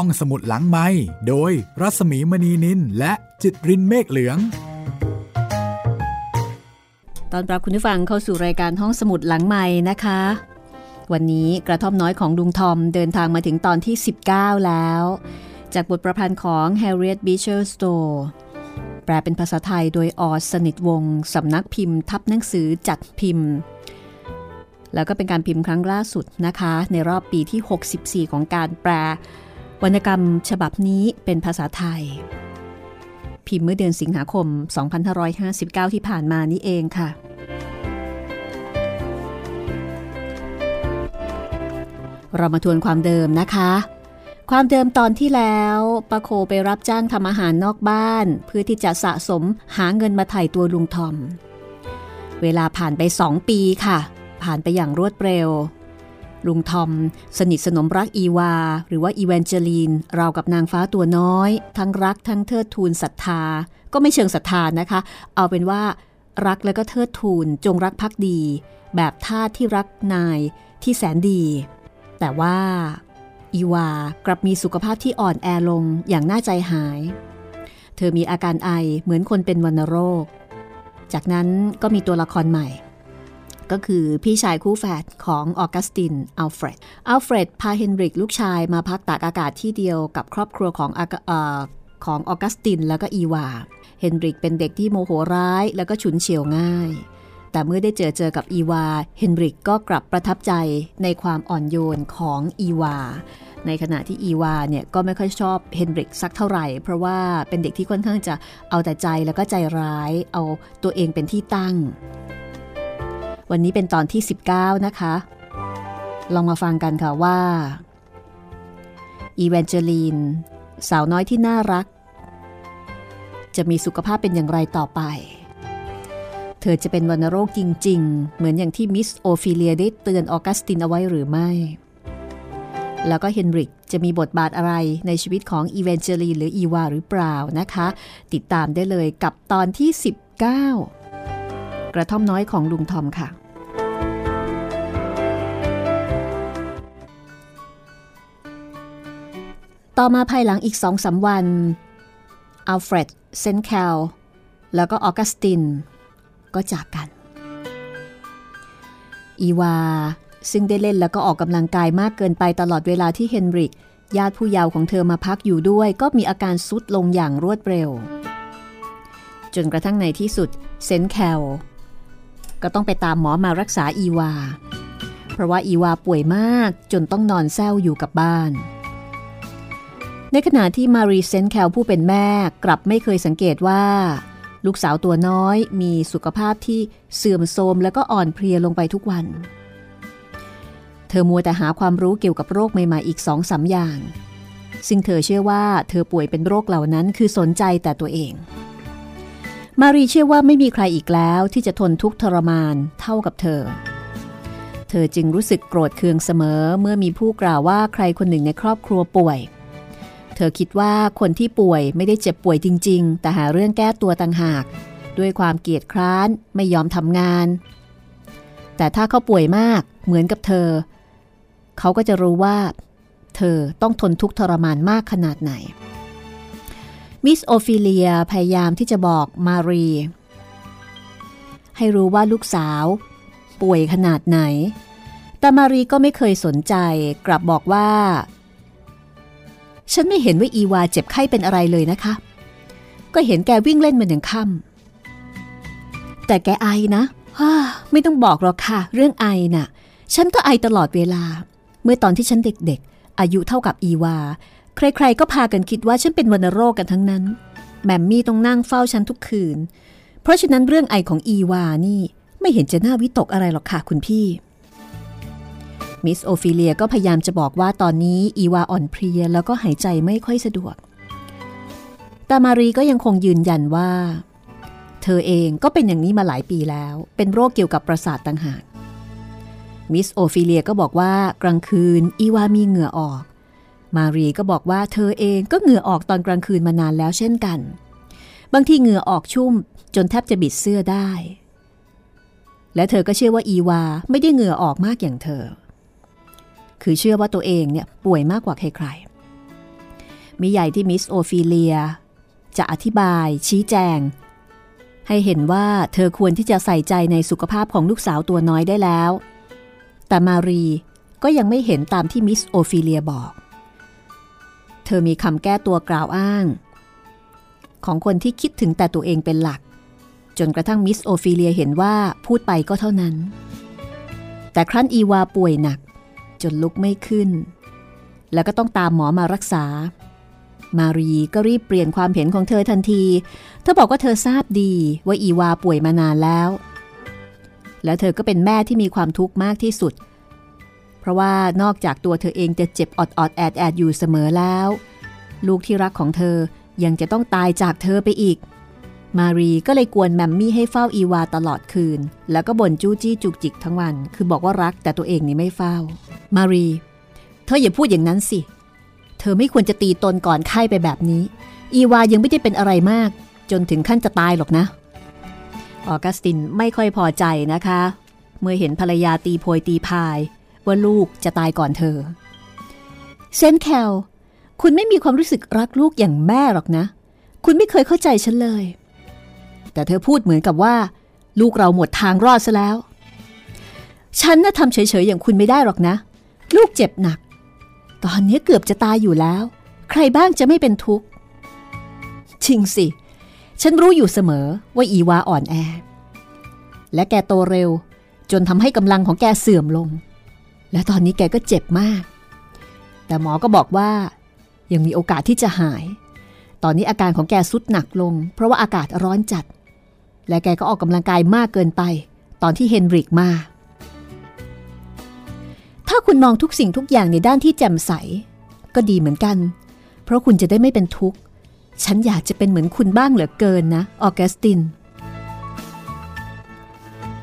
ห้องสมุดหลังไม้โดยรัสมีมณีนินและจิตรินเมฆเหลือง ตอนรับคุณผู้ฟังเข้าสู่รายการห้องสมุดหลังไม้นะคะ วันนี้กระท่อมน้อยของลุงทอมเดินทางมาถึงตอนที่ 19 แล้ว จากบทประพันธ์ของ Harriet Beecher Stowe แปลเป็นภาษาไทยโดยออสนิทวงศ์สำนักพิมพ์ทับหนังสือจัดพิมพ์ แล้วก็เป็นการพิมพ์ครั้งล่าสุดนะคะ ในรอบปีที่ 64 ของการแปล วรรณกรรมฉบับนี้เป็นภาษาไทย พิมพ์เมื่อเดือนสิงหาคม 2559 ที่ผ่านมานี้เองค่ะ เรามาทวนความเดิมนะคะ ความเดิมตอนที่แล้วปะโคไปรับจ้างทำอาหารนอกบ้าน เพื่อที่จะสะสมหาเงินมาไถ่ตัวลุงทอม เวลาผ่านไปสองปีค่ะ ผ่านไปอย่างรวดเร็ว ลุงทอม สนิทสนมรักอีวา หรือว่าอีแวนเจลีนราวกับนางฟ้าตัวน้อย ทั้งรักทั้งเทิดทูนศรัทธา ก็ไม่เชิงศรัทธานะคะ เอาเป็นว่ารักแล้วก็เทิดทูนจงรักภักดี แบบทาที่รักนายที่แสนดี แต่ว่าอีวากลับมีสุขภาพที่อ่อนแอลงอย่างน่าใจหาย เธอมีอาการไอเหมือนคนเป็นวัณโรค จากนั้นก็มีตัวละครใหม่ ก็คือพี่ชายคู่แฝดของออกัสตินอัลเฟรดอัลเฟรดพาเฮนริกลูกชายมาพักตากอากาศที่เดียวกับครอบครัวของอของออกัสตินแล้วก็อีวา เฮนริกเป็นเด็กที่โมโหร้ายแล้วก็ฉุนเฉียวง่าย แต่เมื่อได้เจอเจอกับอีวา เฮนริกก็กลับประทับใจในความอ่อนโยนของอีวา ในขณะที่อีวาเนี่ยก็ไม่ค่อยชอบเฮนริกสักเท่าไหร่ เพราะว่าเป็นเด็กที่ค่อนข้างจะเอาแต่ใจแล้วก็ใจร้าย เอาตัวเองเป็นที่ตั้ง วันนี้เป็นตอนที่ 19 นะคะ ลองมาฟังกันค่ะว่า อีแวนเจลีน สาวน้อยที่น่ารัก จะมีสุขภาพเป็นอย่างไรต่อไป เธอจะเป็นวัณโรคจริง ๆ เหมือนอย่างที่มิสโอฟิเลียได้เตือนออกัสตินเอาไว้หรือไม่ แล้วก็เฮนริกจะมีบทบาทอะไรในชีวิตของอีเวนเจลีนหรืออีวาหรือเปล่านะคะ ติดตามได้เลยกับตอนที่ 19 กระท่อมน้อยของลุงทอมค่ะ ต่อมาภายหลังอีกสองสามวันอัลเฟรดเซนต์แคลร์แล้วก็ออกัสติน ก็จากกัน อีวา ซึ่งได้เล่นแล้วก็ออกกำลังกายมากเกินไปตลอดเวลาที่เฮนริก ญาติผู้เยาว์ของเธอมาพักอยู่ด้วย ก็มีอาการซุดลงอย่างรวดเร็ว จนกระทั่งในที่สุดเซนแคล ก็ต้องไปตามหมอมารักษาอีวา เพราะว่าอีวาป่วยมากจนต้องนอนแซวอยู่กับบ้าน ในขณะที่มารีเซนแคลผู้เป็นแม่กลับไม่เคยสังเกตว่า ลูกสาวตัวน้อยมีสุขภาพที่เสื่อมโทรมแล้วก็อ่อนเพลียลงไปทุกวัน เธอมัวแต่หาความรู้เกี่ยวกับโรคใหม่ๆอีกสองสาอย่าง ซึ่งเธอเชื่อว่าเธอป่วยเป็นโรคเหล่านั้นคือสนใจแต่ตัวเอง มารีเชื่อว่าไม่มีใครอีกแล้วที่จะทนทุกข์ทรมานเท่ากับเธอ เธอจึงรู้สึกโกรธเคืองเสมอเมื่อมีผู้กล่าวว่าใครคนหนึ่งในครอบครัวป่วย เธอคิดว่าคนที่ป่วยไม่ได้เจ็บป่วยจริง ๆ แต่หาเรื่องแก้ตัวต่างหาก ด้วยความเกียจคร้านไม่ยอมทำงาน แต่ถ้าเขาป่วยมากเหมือนกับเธอ เขาก็จะรู้ว่า เธอต้องทนทุกข์ทรมานมากขนาดไหน มิสโอฟิเลียพยายามที่จะบอกมารี ให้รู้ว่าลูกสาว ป่วยขนาดไหน แต่มารีก็ไม่เคยสนใจกลับบอกว่า ฉันไม่เห็นว่าอีวาเจ็บไข้เป็นอะไรเลยนะคะ ก็เห็นแกวิ่งเล่นมันอย่างค่ำแต่แกไอนะฮ่าไม่ต้องบอกหรอกค่ะ เรื่องไอน่ะ ฉันก็ไอตลอดเวลา เมื่อตอนที่ฉันเด็กๆ อายุเท่ากับอีวา ใครๆก็พากันคิดว่าฉันเป็นวัณโรคกันทั้งนั้น แมมมี่ต้องนั่งเฝ้าฉันทุกคืน เพราะฉะนั้นเรื่องไอของอีวานี่ไม่เห็นจะน่าวิตกอะไรหรอกค่ะคุณพี่ มิสโอฟิเลียก็พยายามจะบอกว่าตอนนี้อีวาอ่อนเพลียแล้วก็หายใจไม่ค่อยสะดวก แต่มารีก็ยังคงยืนยันว่า เธอเองก็เป็นอย่างนี้มาหลายปีแล้ว เป็นโรคเกี่ยวกับประสาทต่างหาก มิสโอฟิเลียก็บอกว่ากลางคืนอีวามีเหงื่อออก มารีก็บอกว่าเธอเองก็เหงื่อออกตอนกลางคืนมานานแล้วเช่นกัน บางทีเหงื่อออกชุ่มจนแทบจะบิดเสื้อได้ และเธอก็เชื่อว่าอีวาไม่ได้เหงื่อออกมากอย่างเธอ คือเชื่อว่าตัวเองเนี่ยป่วยมากกว่าใครๆมิใหญ่ที่มิสโอฟิเลีย จะอธิบายชี้แจง ให้เห็นว่าเธอควรที่จะใส่ใจในสุขภาพของลูกสาวตัวน้อยได้แล้ว แต่มารีก็ยังไม่เห็นตามที่มิสโอฟิเลียบอก เธอมีคำแก้ตัวกล่าวอ้าง ของคนที่คิดถึงแต่ตัวเองเป็นหลัก จนกระทั่งมิสโอฟิเลียเห็นว่าพูดไปก็เท่านั้น แต่ครั้นอีวาป่วยหนัก จนลุกไม่ขึ้น แล้วก็ต้องตามหมอมารักษา มารีก็รีบเปลี่ยนความเห็นของเธอทันที เธอบอกว่าเธอทราบดีว่าอีวาป่วยมานานแล้ว แล้วเธอก็เป็นแม่ที่มีความทุกข์มากที่สุด เพราะว่านอกจากตัวเธอเองจะเจ็บอดอดแอดแอดอยู่เสมอแล้ว ลูกที่รักของเธอยังจะต้องตายจากเธอไปอีก มารีก็เลยกวนแมมมี่ให้เฝ้าอีวาตลอดคืน แล้วก็บ่นจู้จี้จุกจิกทั้งวัน คือบอกว่ารักแต่ตัวเองนี่ไม่เฝ้า มารี เธออย่าพูดอย่างนั้นสิ เธอไม่ควรจะตีตนก่อนไข้ไปแบบนี้ อีวายังไม่ได้เป็นอะไรมาก จนถึงขั้นจะตายหรอกนะ ออกัสตินไม่ค่อยพอใจนะคะ เมื่อเห็นภรรยาตีโพยตีพาย ว่าลูกจะตายก่อนเธอ เซนแคล คุณไม่มีความรู้สึกรักลูกอย่างแม่หรอกนะ คุณไม่เคยเข้าใจฉันเลย แต่เธอพูดเหมือนกับว่า ลูกเราหมดทางรอดซะแล้ว ฉันน่ะทำเฉยๆอย่างคุณไม่ได้หรอกนะ ลูกเจ็บหนัก ตอนนี้เกือบจะตายอยู่แล้ว ใครบ้างจะไม่เป็นทุกข์ จริงสิ ฉันรู้อยู่เสมอว่าอีวาอ่อนแอ และแกโตเร็วจนทำให้กำลังของแกเสื่อมลง และตอนนี้แกก็เจ็บมาก แต่หมอก็บอกว่า ยังมีโอกาสที่จะหาย ตอนนี้อาการของแกสุดหนักลง เพราะว่าอากาศร้อนจัด และแกก็ออกกำลังกายมากเกินไป ตอนที่เฮนริกมา ถ้าคุณมองทุกสิ่งทุกอย่างในด้านที่แจ่มใส ก็ดีเหมือนกัน เพราะคุณจะได้ไม่เป็นทุกข์ ฉันอยากจะเป็นเหมือนคุณบ้างเหลือเกินนะ ออกสติน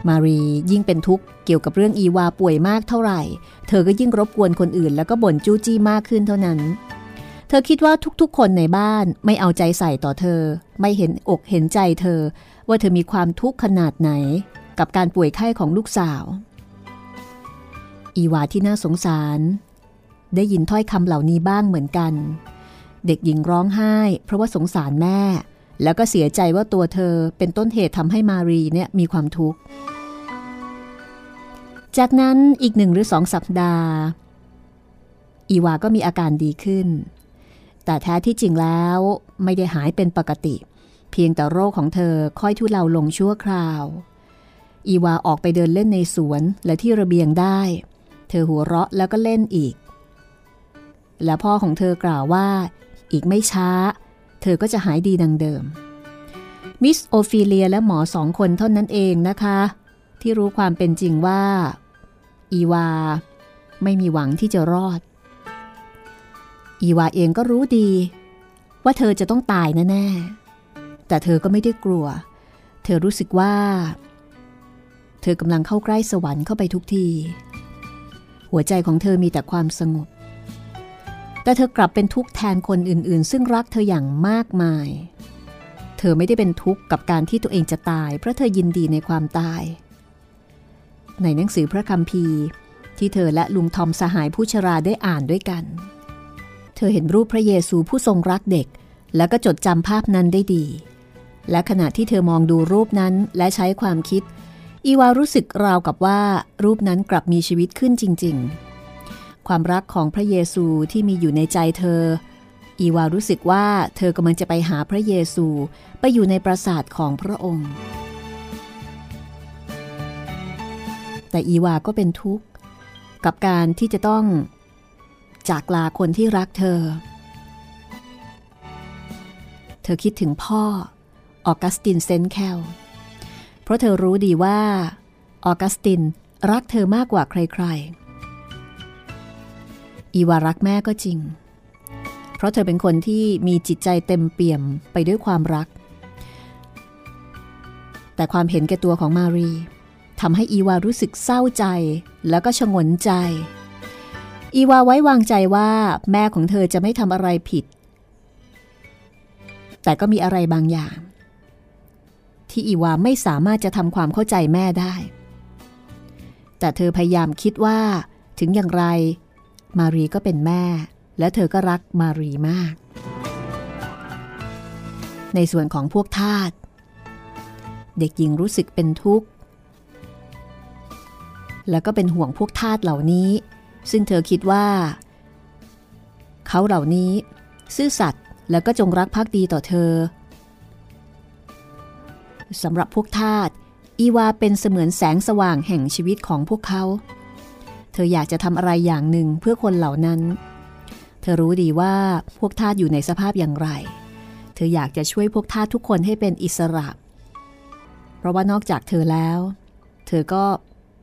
มารียิ่งเป็นทุกข์ เกี่ยวกับเรื่องอีวาป่วยมากเท่าไหร่ เธอก็ยิ่งรบกวนคนอื่น แล้วก็บ่นจู้จี้มากขึ้นเท่านั้น เธอคิดว่าทุกๆ คนในบ้านไม่เอาใจใส่ต่อเธอ ไม่เห็นอกเห็นใจเธอ ว่าเธอมีความทุกข์ขนาดไหน กับการป่วยไข้ของลูกสาว อีวาที่น่าสงสาร ได้ยินถ้อยคำเหล่านี้บ้างเหมือนกัน เด็กหญิงร้องไห้ เพราะว่าสงสารแม่ แล้วก็เสียใจว่าตัวเธอเป็นต้นเหตุทำให้มารีเนี่ยมีความทุกข์ จากนั้นอีกหนึ่งหรือสองสัปดาห์ อีวาก็มีอาการดีขึ้น แต่แท้ที่จริงแล้วไม่ได้หายเป็นปกติ เพียงแต่โรคของเธอค่อยทุเลาลงชั่วคราว อีวาออกไปเดินเล่นในสวนและที่ระเบียงได้ เธอหัวเราะแล้วก็เล่นอีก และพ่อของเธอกล่าวว่า อีกไม่ช้า เธอก็จะหายดีดังเดิม มิสโอฟิเลียและหมอสองคนเท่านั้นเองนะคะ ที่รู้ความเป็นจริงว่า อีวา ไม่มีหวังที่จะรอด อีวาเองก็รู้ดี ว่าเธอจะต้องตายแน่ๆ แต่เธอก็ไม่ได้กลัว เธอรู้สึกว่า เธอกำลังเข้าใกล้สวรรค์เข้าไปทุกที หัวใจของเธอมีแต่ความสงบ แต่เธอกลับเป็นทุกข์แทนคนอื่นๆ ซึ่งรักเธออย่างมากมาย เธอไม่ได้เป็นทุกข์กับการที่ตัวเองจะตาย เพราะเธอยินดีในความตาย ในหนังสือพระคัมภีร์ ที่เธอและลุงทอมสหายผู้ชราได้อ่านด้วยกัน เธอเห็นรูปพระเยซูผู้ทรงรักเด็ก แล้วก็จดจำภาพนั้นได้ดี และขณะที่เธอมองดูรูปนั้นและใช้ความคิด อีวารู้สึกราวกับว่ารูปนั้นกลับมีชีวิตขึ้นจริง ๆ ความรักของพระเยซูที่มีอยู่ในใจเธอ อีวารู้สึกว่าเธอกำลังจะไปหาพระเยซูไปอยู่ในปราสาทของพระองค์ แต่อีวาก็เป็นทุกข์ กับการที่จะต้องจากลาคนที่รักเธอ เธอคิดถึงพ่อออกัสตินเซนแคล เพราะเธอรู้ดีว่าออกัสตินรักเธอมากกว่าใครๆ อีวารักแม่ก็จริง เพราะเธอเป็นคนที่มีจิตใจเต็มเปี่ยมไปด้วยความรัก แต่ความเห็นแก่ตัวของมารี ทำให้อีวารู้สึกเศร้าใจแล้วก็ชงนใจ อีวาไว้วางใจว่าแม่ของเธอจะไม่ทำอะไรผิด แต่ก็มีอะไรบางอย่าง ที่อีวาไม่สามารถจะทำความเข้าใจแม่ได้ แต่เธอพยายามคิดว่า ถึงอย่างไร มารีก็เป็นแม่ และเธอก็รักมารีมาก ในส่วนของพวกทาสเด็กหญิงรู้สึกเป็นทุกข์ แล้วก็เป็นห่วงพวกทาสเหล่านี้ ซึ่งเธอคิดว่า เขาเหล่านี้ ซื่อสัตย์แล้วก็จงรักภักดีต่อเธอสำหรับพวกทาสอีวาเป็นเสมือนแสงสว่างแห่งชีวิตของพวกเขา เธออยากจะทำอะไรอย่างหนึ่งเพื่อคนเหล่านั้น เธอรู้ดีว่าพวกทาสอยู่ในสภาพอย่างไร เธออยากจะช่วยพวกทาสทุกคนให้เป็นอิสระ เพราะว่านอกจากเธอแล้ว เธอก็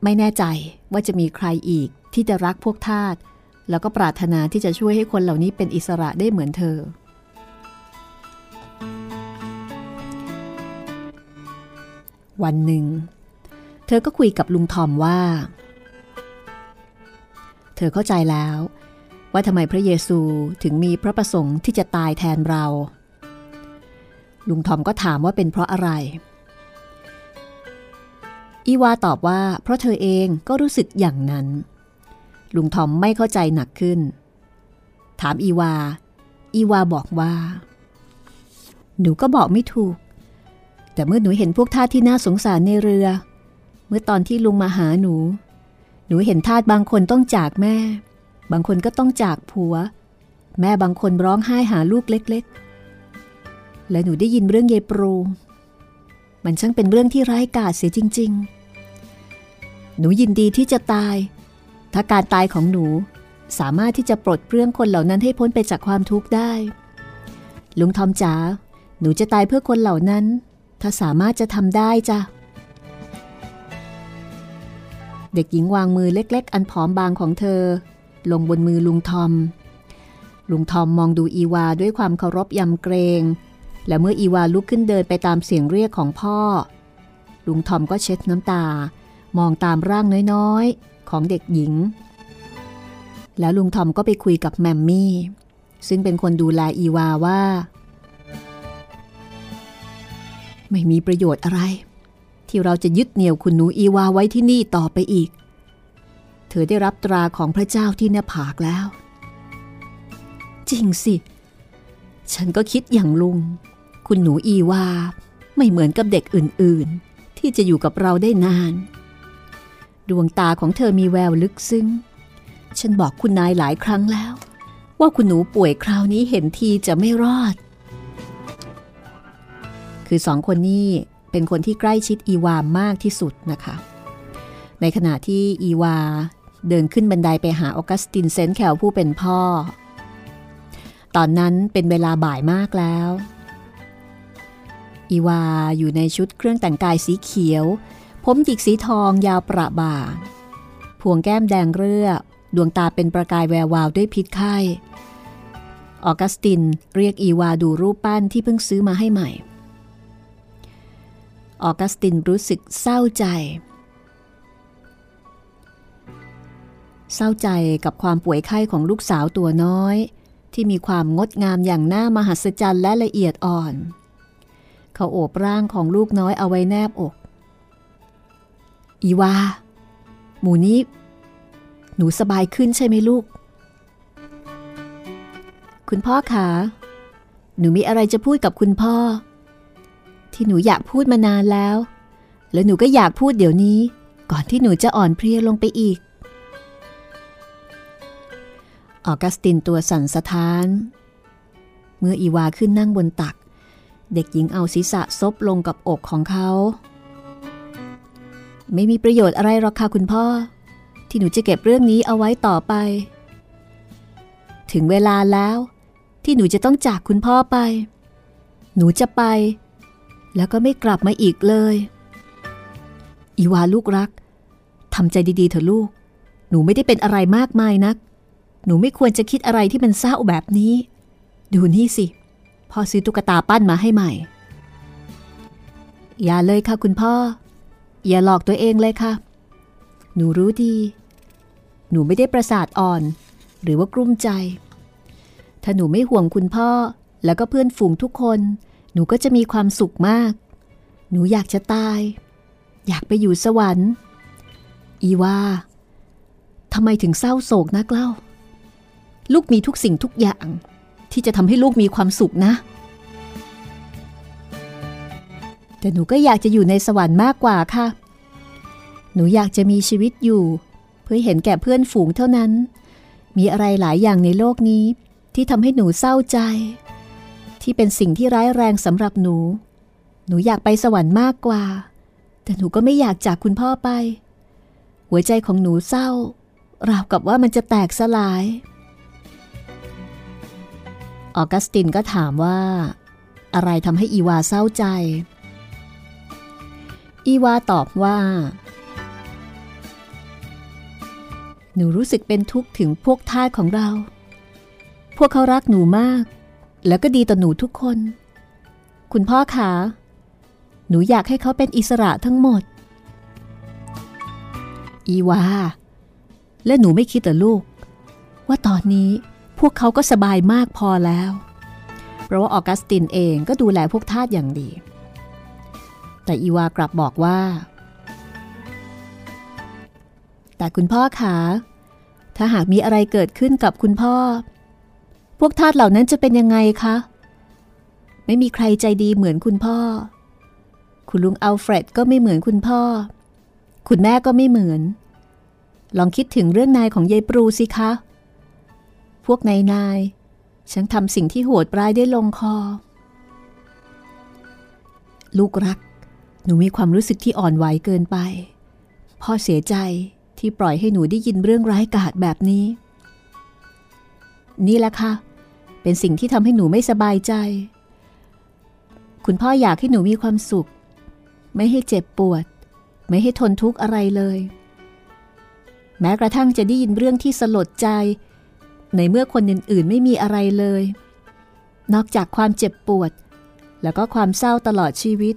ไม่แน่ใจว่าจะมีใครอีกที่จะรักพวกทาสแล้วก็ปรารถนาที่จะช่วยให้คนเหล่านี้เป็นอิสระได้เหมือนเธอ วันหนึ่ง เธอก็คุยกับลุงทอมว่า เธอเข้าใจแล้ว ว่าทำไมพระเยซูถึงมีพระประสงค์ที่จะตายแทนเรา ลุงทอมก็ถามว่าเป็นเพราะอะไร อีวาตอบว่าเพราะเธอเองก็รู้สึกอย่างนั้น ลุงทอมไม่เข้าใจหนักขึ้น ถามอีวา อีวาบอกว่า หนูก็บอกไม่ถูก แต่เมื่อหนูเห็นพวกทาสที่น่าสงสารในเรือ เมื่อตอนที่ลุงมาหาหนู หนูเห็นทาสบางคนต้องจากแม่ บางคนก็ต้องจากผัว แม่บางคนร้องไห้หาลูกเล็ก ๆ และหนูได้ยินเรื่องเยปรู มันช่างเป็นเรื่องที่ร้ายกาจเสียจริง ๆ หนูยินดีที่จะตาย ถ้าการตายของหนูสามารถที่จะปลดเปลื้องคนเหล่านั้นให้พ้นไปจากความทุกข์ได้ ลุงทอมจ๋า หนูจะตายเพื่อคนเหล่านั้น ถ้าสามารถจะทำได้จ้ะ เด็กหญิงวางมือเล็ก ๆ อันผอมบางของเธอ ลงบนมือลุงทอม ลุงทอมมองดูอีวาด้วยความเคารพยำเกรง และเมื่ออีวาลุกขึ้นเดินไปตามเสียงเรียกของพ่อ ลุงทอมก็เช็ดน้ำตา มองตามร่างน้อยๆ ของเด็กหญิง แล้วลุงทอมก็ไปคุยกับแมมมี่ ซึ่งเป็นคนดูแลอีวาว่า ไม่มีประโยชน์อะไร ที่เราจะยึดเหนี่ยวคุณหนูอีวาไว้ที่นี่ต่อไปอีก เธอได้รับตราของพระเจ้าที่หน้าผากแล้ว จริงสิ ฉันก็คิดอย่างลุง คุณหนูอีวา ไม่เหมือนกับเด็กอื่นๆ ที่จะอยู่กับเราได้นาน ดวงตาของเธอมีแววลึกซึ้ง ฉันบอกคุณนายหลายครั้งแล้ว ว่าคุณหนูป่วยคราวนี้เห็นทีจะไม่รอด คือสองคนนี้เป็นคนที่ใกล้ชิดอีวามากที่สุดนะคะ ในขณะที่อีวาเดินขึ้นบันไดไปหาออกัสตินเซนแคลผู้เป็นพ่อ ตอนนั้นเป็นเวลาบ่ายมากแล้ว อีวาอยู่ในชุดเครื่องแต่งกายสีเขียว ผมหยิกสีทองยาวประบ่าพวงแก้มแดงเรือดวงตาเป็นประกายแวววาวด้วยพิษไข้ ออกัสตินเรียกอีวาดูรูปปั้นที่เพิ่งซื้อมาให้ใหม่ ออกัสตินรู้สึกเศร้าใจ เศร้าใจกับความป่วยไข้ของลูกสาวตัวน้อย ที่มีความงดงามอย่างน่ามหัศจรรย์และละเอียดอ่อน เขาโอบร่างของลูกน้อยเอาไว้แนบอก อีวา หมูนี้ หนูสบายขึ้นใช่ไหมลูก คุณพ่อคะ หนูมีอะไรจะพูดกับคุณพ่อ ที่หนูอยากพูดมานานแล้ว แล้วหนูก็อยากพูดเดี๋ยวนี้ ก่อนที่หนูจะอ่อนเพลียลงไปอีก ออกัสตินตัวสั่นสะท้าน เมื่ออีวาขึ้นนั่งบนตัก เด็กหญิงเอาศีรษะซบลงกับอกของเขา ไม่มีประโยชน์อะไรหรอกค่ะคุณพ่อ ที่หนูจะเก็บเรื่องนี้เอาไว้ต่อไป ถึงเวลาแล้วที่หนูจะต้องจากคุณพ่อไป หนูจะไป แล้วก็ไม่กลับมาอีกเลย อีวาลูกรักทำใจดีๆเถอะลูก หนูไม่ได้เป็นอะไรมากมายนัก หนูไม่ควรจะคิดอะไรที่มันเศร้าแบบนี้ ดูนี่สิ พ่อซื้อตุ๊กตาปั้นมาให้ใหม่ อย่าเลยค่ะคุณพ่อ อย่าหลอกตัวเองเลยค่ะ หนูรู้ดี หนูไม่ได้ประสาทอ่อน หรือว่ากลุ้มใจ ถ้าหนูไม่ห่วงคุณพ่อแล้วก็เพื่อนฝูงทุกคน หนูก็จะมีความสุขมาก หนูอยากจะตาย อยากไปอยู่สวรรค์ อีว่าทำไมถึงเศร้าโศกนักเล่า ลูกมีทุกสิ่งทุกอย่าง ที่จะทำให้ลูกมีความสุขนะ แต่หนูก็อยากจะอยู่ในสวรรค์มากกว่าค่ะ หนูอยากจะมีชีวิตอยู่ เพื่อเห็นแก่เพื่อนฝูงเท่านั้น มีอะไรหลายอย่างในโลกนี้ ที่ทำให้หนูเศร้าใจ ที่เป็นสิ่งที่ร้ายแรงสำหรับหนู หนูอยากไปสวรรค์มากกว่า แต่หนูก็ไม่อยากจากคุณพ่อไป หัวใจของหนูเศร้าราวกับว่ามันจะแตกสลาย ออกัสตินก็ถามว่า อะไรทำให้อีวาเศร้าใจ อีวาตอบว่า หนูรู้สึกเป็นทุกข์ถึงพวกทาสของเรา พวกเขารักหนูมาก แล้วก็ดีต่อหนูทุกคน คุณพ่อคะหนูอยากให้เขาเป็นอิสระทั้งหมด อีวา และหนูไม่คิดแต่ลูก ว่าตอนนี้ พวกเขาก็สบายมากพอแล้ว เพราะว่าออกัสตินเองก็ดูแลพวกทาสอย่างดี แต่อีวากลับบอกว่า แต่คุณพ่อคะถ้าหากมีอะไรเกิดขึ้นกับคุณพ่อ พวกทาสเหล่านั้นจะเป็นยังไงคะ ไม่มีใครใจดีเหมือนคุณพ่อ คุณลุงอัลเฟรดก็ไม่เหมือนคุณพ่อ คุณแม่ก็ไม่เหมือน ลองคิดถึงเรื่องนายของยายปรูสิคะ วกนายนายฉันทำสิ่งที่โหดร้ายได้ลงคอ ลูกรัก หนูมีความรู้สึกที่อ่อนไหวเกินไป พ่อเสียใจที่ปล่อยให้หนูได้ยินเรื่องร้ายกาจแบบนี้ นี่แหละค่ะ เป็นสิ่งที่ทำให้หนูไม่สบายใจ คุณพ่ออยากให้หนูมีความสุข ไม่ให้เจ็บปวด ไม่ให้ทนทุกข์อะไรเลย แม้กระทั่งจะได้ยินเรื่องที่สลดใจ ในเมื่อคนอื่นๆไม่มีอะไรเลย นอกจากความเจ็บปวด แล้วก็ความเศร้าตลอดชีวิต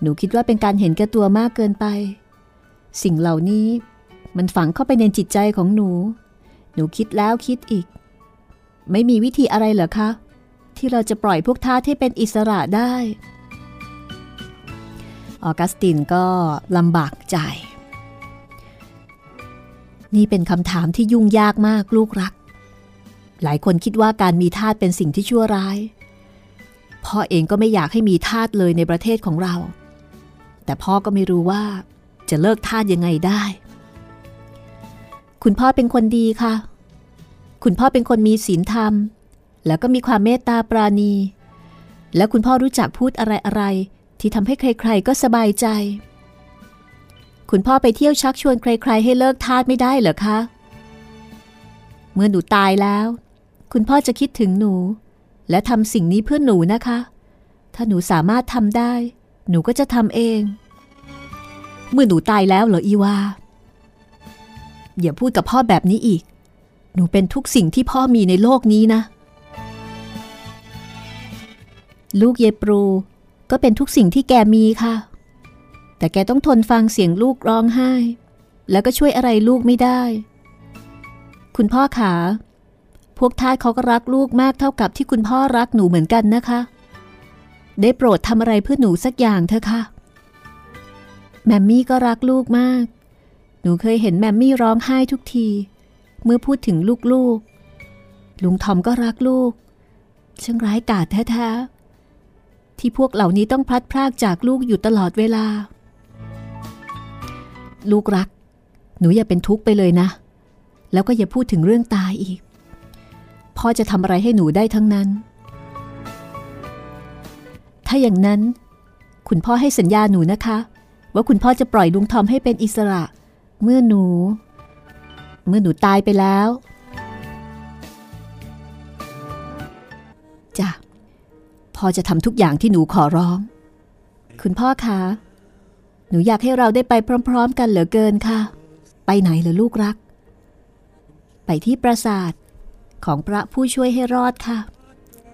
หนูคิดว่าเป็นการเห็นแก่ตัวมากเกินไป สิ่งเหล่านี้มันฝังเข้าไปในจิตใจของหนู หนูคิดแล้วคิดอีก ไม่มีวิธีอะไรเหรอคะ ที่เราจะปล่อยพวกท่าที่เป็นอิสระได้ ออกัสตินก็ลำบากใจ นี่เป็นคำถามที่ยุ่งยากมากลูกรัก หลายคนคิดว่าการมีทาสเป็นสิ่งที่ชั่วร้าย พ่อเองก็ไม่อยากให้มีทาสเลยในประเทศของเรา แต่พ่อก็ไม่รู้ว่าจะเลิกทาสยังไงได้ คุณพ่อเป็นคนดีค่ะ คุณพ่อเป็นคนมีศีลธรรม แล้วก็มีความเมตตาปราณี และคุณพ่อรู้จักพูดอะไรอะไรที่ทำให้ใครๆก็สบายใจ คุณพ่อไปเที่ยวชักชวนใคร ๆ ให้เลิกทาสไม่ได้เหรอคะ เมื่อหนูตายแล้ว คุณพ่อจะคิดถึงหนู และทำสิ่งนี้เพื่อหนูนะคะ ถ้าหนูสามารถทำได้ หนูก็จะทำเอง เมื่อหนูตายแล้วเหรออีวา อย่าพูดกับพ่อแบบนี้อีก หนูเป็นทุกสิ่งที่พ่อมีในโลกนี้นะ ลูกเยปรูก็เป็นทุกสิ่งที่แกมีค่ะ แต่แกต้องทนฟังเสียงลูกร้องไห้ แล้วก็ช่วยอะไรลูกไม่ได้ คุณพ่อขา พวกทาสเขาก็รักลูกมากเท่ากับที่คุณพ่อรักหนูเหมือนกันนะคะ ได้โปรดทำอะไรเพื่อหนูสักอย่างเถอะค่ะ แมมมี่ก็รักลูกมาก หนูเคยเห็นแมมมี่ร้องไห้ทุกที เมื่อพูดถึงลูกๆ ลุงทอมก็รักลูก ช่างร้ายกาจแท้ๆที่พวกเหล่านี้ต้องพลัดพรากจากลูกอยู่ตลอดเวลา ลูกรัก หนูอย่าเป็นทุกข์ไปเลยนะ แล้วก็อย่าพูดถึงเรื่องตายอีก พ่อจะทำอะไรให้หนูได้ทั้งนั้น ถ้าอย่างนั้น คุณพ่อให้สัญญาหนูนะคะ ว่าคุณพ่อจะปล่อยลุงทอมให้เป็นอิสระ เมื่อหนู เมื่อหนูตายไปแล้วจ้ะพ่อจะทำทุกอย่างที่หนูขอร้อง คุณพ่อคะ หนูอยากให้เราได้ไปพร้อม ๆ กันเหลือเกินค่ะ ไปไหนเหรอลูกรัก ไปที่ปราสาทของพระผู้ช่วยให้รอดค่ะ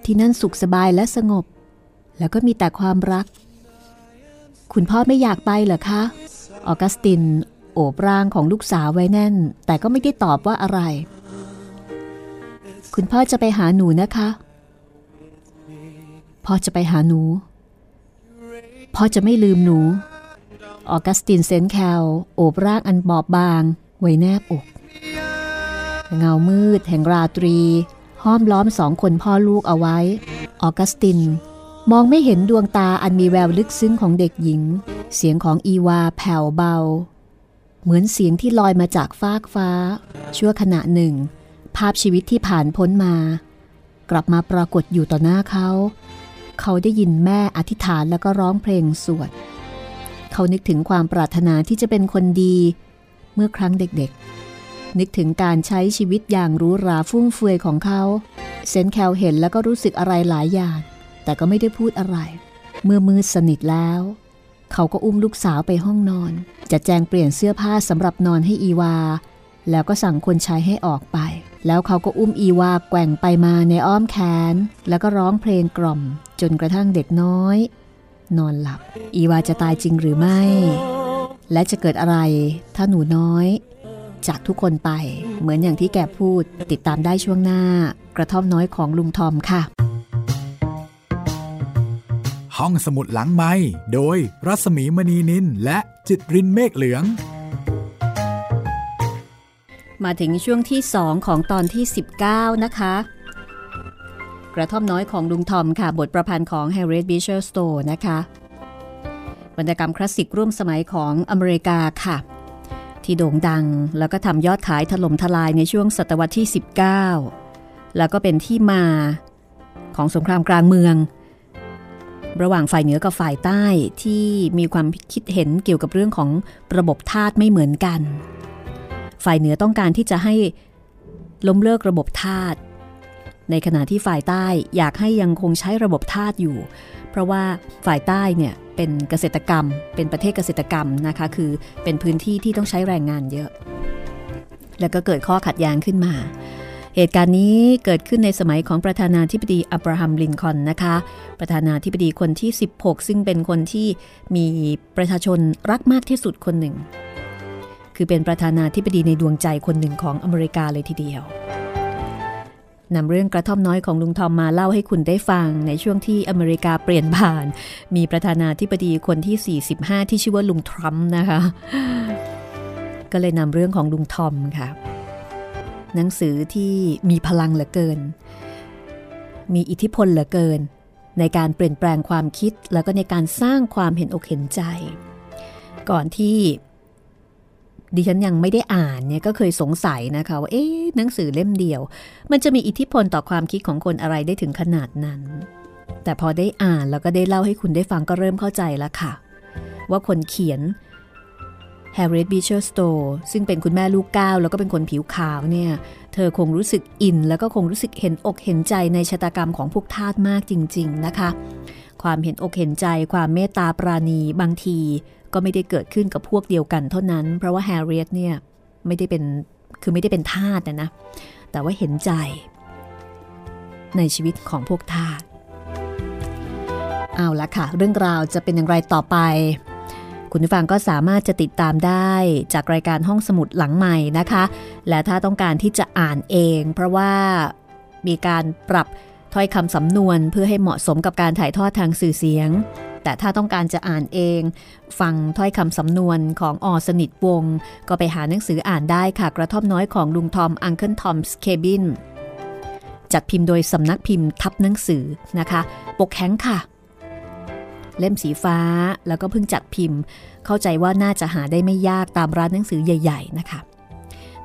ที่นั่นสุขสบายและสงบ แล้วก็มีแต่ความรัก คุณพ่อไม่อยากไปเหรอคะ ออกัสติน โอบร่างของลูกสาวไว้แน่น แต่ก็ไม่ได้ตอบว่าอะไร คุณพ่อจะไปหาหนูนะคะ พ่อจะไปหาหนู พ่อจะไม่ลืมหนู ออกัสตินเซนแคลโอบร่างอันบอบบาง ไว้แนบอก เงามืดแห่งราตรี ห้อมล้อมสองคนพ่อลูกเอาไว้ ออกัสติน มองไม่เห็นดวงตาอันมีแววลึกซึ้งของเด็กหญิง เสียงของอีวาแผ่วเบา เหมือนเสียงที่ลอยมาจากฟากฟ้า ชั่วขณะหนึ่ง ภาพชีวิตที่ผ่านพ้นมา กลับมาปรากฏอยู่ต่อหน้าเขา เขาได้ยินแม่อธิษฐานแล้วก็ร้องเพลงสวด เขานึกถึงความปรารถนาที่จะเป็นคนดี เมื่อครั้งเด็กๆ นึกถึงการใช้ชีวิตอย่างรู้ราฟุ่มเฟือยของเขา เซนแคลเห็นแล้วก็รู้สึกอะไรหลายอย่าง แต่ก็ไม่ได้พูดอะไร เมื่อมืดสนิทแล้ว เขาก็อุ้มลูกสาวไปห้องนอน จะแจงเปลี่ยนเสื้อผ้าสำหรับนอนให้อีวา แล้วก็สั่งคนใช้ให้ออกไป แล้วเขาก็อุ้มอีวาแกว่งไปมาในอ้อมแขน แล้วก็ร้องเพลงกล่อม จนกระทั่งเด็กน้อย นอนหลับ อีวาจะตายจริงหรือไม่ และจะเกิดอะไรถ้าหนูน้อย จากทุกคนไป เหมือนอย่างที่แกพูด ติดตามได้ช่วงหน้ากระท่อมน้อยของลุงทอมค่ะ ห้องสมุดหลังไม้โดยรัสมีมณีนินและจิตรินเมฆเหลือง มาถึงช่วงที่ 2 ของตอนที่ 19 นะคะก ระท่อมน้อยของลุงทอมค่ะ บทประพันธ์ของ Harriet Beecher Stowe นะคะวรรณกรรมคลาสสิกร่วมสมัยของอเมริกาค่ะ ที่โด่งดังแล้วก็ทำยอดขายถล่มทลายในช่วงศตวรรษที่ 19 แล้วก็เป็นที่มาของสงครามกลางเมือง ระหว่างฝ่ายเหนือกับฝ่ายใต้ที่มีความคิดเห็นเกี่ยวกับเรื่องของระบบทาสไม่เหมือนกัน ฝ่ายเหนือต้องการที่จะให้ล้มเลิกระบบทาส ในขณะที่ฝ่ายใต้อยากให้ยังคงใช้ระบบทาสอยู่ เพราะว่าฝ่ายใต้เนี่ยเป็นเกษตรกรรม เป็นประเทศเกษตรกรรมนะคะ คือเป็นพื้นที่ที่ต้องใช้แรงงานเยอะ แล้วก็เกิดข้อขัดแย้งขึ้นมา เหตุการณ์นี้เกิดขึ้นในสมัยของประธานาธิบดีอับราฮัมลินคอนนะคะ ประธานาธิบดีคนที่ 16 ซึ่งเป็นคนที่มีประชาชนรักมากที่สุดคนหนึ่ง คือเป็นประธานาธิบดีในดวงใจคนหนึ่งของอเมริกาเลยทีเดียว นำเรื่องกระท่อมน้อยของลุงทอมมาเล่าให้คุณได้ฟังในช่วงที่อเมริกาเปลี่ยนผ่าน มีประธานาธิบดีคนที่ 45 ที่ชื่อว่าลุงทรัมป์นะคะ ก็เลยนำเรื่องของลุงทอมค่ะ หนังสือที่มีพลังเหลือเกิน มีอิทธิพลเหลือเกิน ในการเปลี่ยนแปลงความคิดแล้วก็ในการสร้างความเห็นอกเห็นใจ ก่อนที่ ดิฉันยังไม่ได้อ่านเนี่ยก็เคยสงสัยนะคะว่าเอ๊ะหนังสือเล่มเดียว มันจะมีอิทธิพลต่อความคิดของคนอะไรได้ถึงขนาดนั้น แต่พอได้อ่านแล้วก็ได้เล่าให้คุณได้ฟังก็เริ่มเข้าใจแล้วค่ะ ว่าคนเขียน Harriet Beecher Stowe ซึ่งเป็นคุณแม่ลูกก้าวแล้วก็เป็นคนผิวขาวเนี่ย เธอคงรู้สึกอิน แล้วก็คงรู้สึกเห็นอกเห็นใจในชะตากรรมของพวกทาสมากจริง ๆนะคะ ความเห็นอกเห็นใจ ความเมตตาปราณีบางที ก็ไม่ได้เกิดขึ้นกับพวกเดียวกันเท่านั้น เพราะว่าแฮร์ริเอตเนี่ยไม่ได้เป็นคือไม่ได้เป็นทาสนะนะ แต่ว่าเห็นใจ ในชีวิตของพวกทาสเอาละค่ะ เรื่องราวจะเป็นอย่างไรต่อไป คุณผู้ฟังก็สามารถจะติดตามได้จากรายการห้องสมุดหลังใหม่นะคะ และถ้าต้องการที่จะอ่านเอง เพราะว่ามีการปรับถ้อยคำสำนวนเพื่อให้เหมาะสมกับการถ่ายทอดทางสื่อเสียง แต่ถ้าต้องการจะอ่านเอง ฟังถ้อยคำสำนวนของอ. สนิทวงศ์ ก็ไปหาหนังสืออ่านได้ค่ะกระท่อมน้อยของลุงทอม Uncle Tom's Cabinจัดพิมพ์โดยสำนักพิมพ์ทับหนังสือนะคะ ปกแข็งค่ะ เล่มสีฟ้าแล้วก็เพิ่งจัดพิมพ์ เข้าใจว่าน่าจะหาได้ไม่ยากตามร้านหนังสือใหญ่ ๆ นะคะ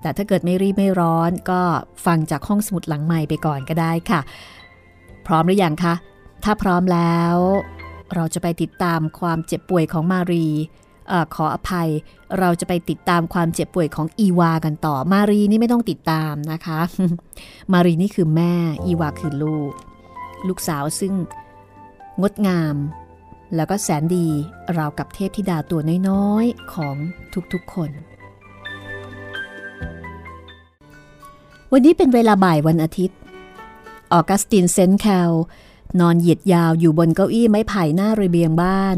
แต่ถ้าเกิดไม่รีบไม่ร้อนก็ฟังจากห้องสมุดหลังใหม่ไปก่อนก็ได้ค่ะ พร้อมหรือยังคะ ถ้าพร้อมแล้ว เราจะไปติดตามความเจ็บป่วยของมารีอขออภัย เราจะไปติดตามความเจ็บป่วยของอีวากันต่อ มารีนี่ไม่ต้องติดตามนะคะ มารีนี่คือแม่ อีวาคือลูก ลูกสาวซึ่งงดงาม แล้วก็แสนดีราวกับเทพธิดาตัวน้อยๆ ของทุกๆคน วันนี้เป็นเวลาบ่ายวันอาทิตย์ ออกัสตินเซนแคล นอนเหยียดยาวอยู่บนเก้าอี้ไม้ไผ่หน้าระเบียงบ้าน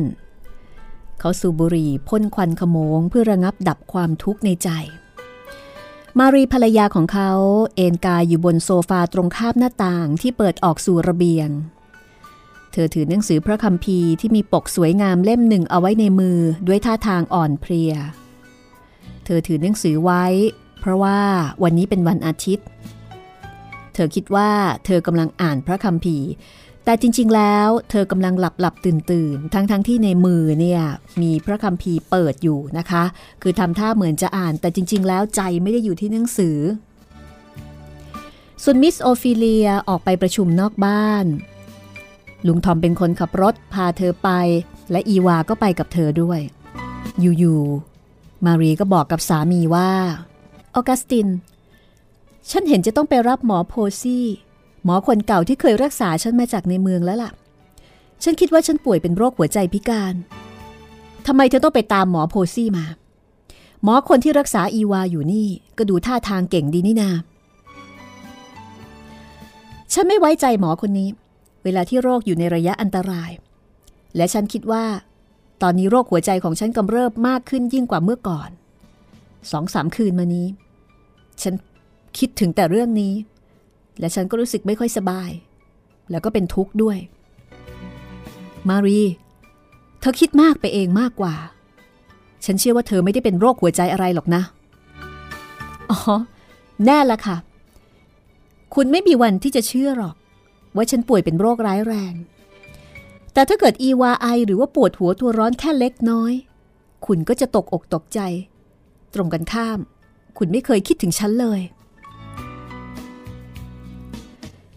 เขาสูบบุหรี่พ่นควันขโมงเพื่อระงับดับความทุกข์ในใจ มารีภรรยาของเขาเอนกายอยู่บนโซฟาตรงข้ามหน้าต่างที่เปิดออกสู่ระเบียง เธอถือหนังสือพระคัมภีร์ที่มีปกสวยงามเล่มหนึ่งเอาไว้ในมือด้วยท่าทางอ่อนเพลีย เธอถือหนังสือไว้ เพราะว่าวันนี้เป็นวันอาทิตย์เธอคิดว่าเธอกำลังอ่านพระคัมภีร์ แต่จริง ๆ แล้วเธอกำลังหลับหลับตื่นตื่นทั้งทั้งที่ในมือเนี่ยมีพระคัมภีร์เปิดอยู่นะคะ คือทำท่าเหมือนจะอ่าน แต่จริง ๆ แล้วใจไม่ได้อยู่ที่หนังสือ ส่วนมิสโอฟิเลียออกไปประชุมนอกบ้าน ลุงทอมเป็นคนขับรถพาเธอไป และอีวาก็ไปกับเธอด้วย อยู่ๆมารีก็บอกกับสามีว่าออกัสติน ฉันเห็นจะต้องไปรับหมอโพซี่ หมอคนเก่าที่เคยรักษาฉันมาจากในเมืองแล้วล่ะ ฉันคิดว่าฉันป่วยเป็นโรคหัวใจพิการทำไมเธอต้องไปตามหมอโพซี่มา หมอคนที่รักษาอีวาอยู่นี่ก็ดูท่าทางเก่งดีนี่นา ฉันไม่ไว้ใจหมอคนนี้ เวลาที่โรคอยู่ในระยะอันตราย และฉันคิดว่า ตอนนี้โรคหัวใจของฉันกำเริบมากขึ้นยิ่งกว่าเมื่อก่อนสองสามคืนมานี้ ฉันคิดถึงแต่เรื่องนี้ และฉันก็รู้สึกไม่ค่อยสบาย แล้วก็เป็นทุกข์ด้วย มารี เธอคิดมากไปเองมากกว่า ฉันเชื่อว่าเธอไม่ได้เป็นโรคหัวใจอะไรหรอกนะ อ๋อ แน่ละค่ะ คุณไม่มีวันที่จะเชื่อหรอก ว่าฉันป่วยเป็นโรคร้ายแรง แต่ถ้าเกิดอีวาไอหรือว่าปวดหัวตัวร้อนแค่เล็กน้อย คุณก็จะตกอกตกใจ ตรงกันข้าม คุณไม่เคยคิดถึงฉันเลย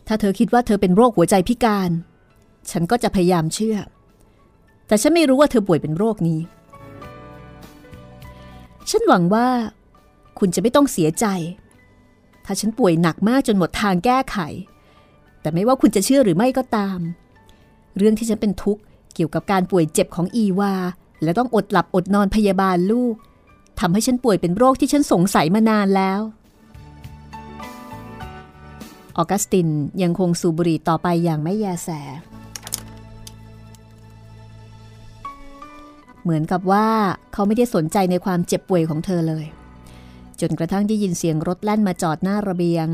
ถ้าเธอคิดว่าเธอเป็นโรคหัวใจพิการ ฉันก็จะพยายามเชื่อ แต่ฉันไม่รู้ว่าเธอป่วยเป็นโรคนี้ ฉันหวังว่าคุณจะไม่ต้องเสียใจ ถ้าฉันป่วยหนักมากจนหมดทางแก้ไข แต่ไม่ว่าคุณจะเชื่อหรือไม่ก็ตาม เรื่องที่ฉันเป็นทุกข์เกี่ยวกับการป่วยเจ็บของอีวา และต้องอดหลับอดนอนพยาบาลลูกทำให้ฉันป่วยเป็นโรคที่ฉันสงสัยมานานแล้ว ออกัสตินยังคงสูบบุหรี่ต่อไปอย่างไม่แยแส เหมือนกับว่าเขาไม่ได้สนใจในความเจ็บป่วยของเธอเลย จนกระทั่งได้ยินเสียงรถแล่นมาจอดหน้าระเบียง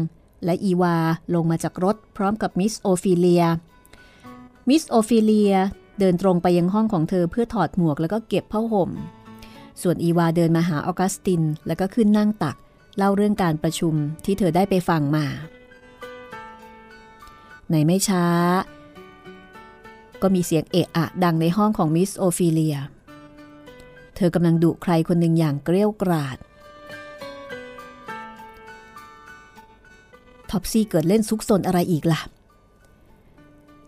และอีวาลงมาจากรถพร้อมกับมิสโอฟิเลีย มิสโอฟิเลียเดินตรงไปยังห้องของเธอเพื่อถอดหมวกแล้วก็เก็บผ้าห่ม ส่วนอีวาเดินมาหาออกัสตินแล้วก็ขึ้นนั่งตัก เล่าเรื่องการประชุมที่เธอได้ไปฟังมา ในไม่ช้า ก็มีเสียงเอะอะดังในห้องของมิสโอฟิเลีย เธอกำลังดุใครคนหนึ่งอย่างเกรี้ยวกราด ท็อปซี่เกิดเล่นซุกซนอะไรอีกล่ะ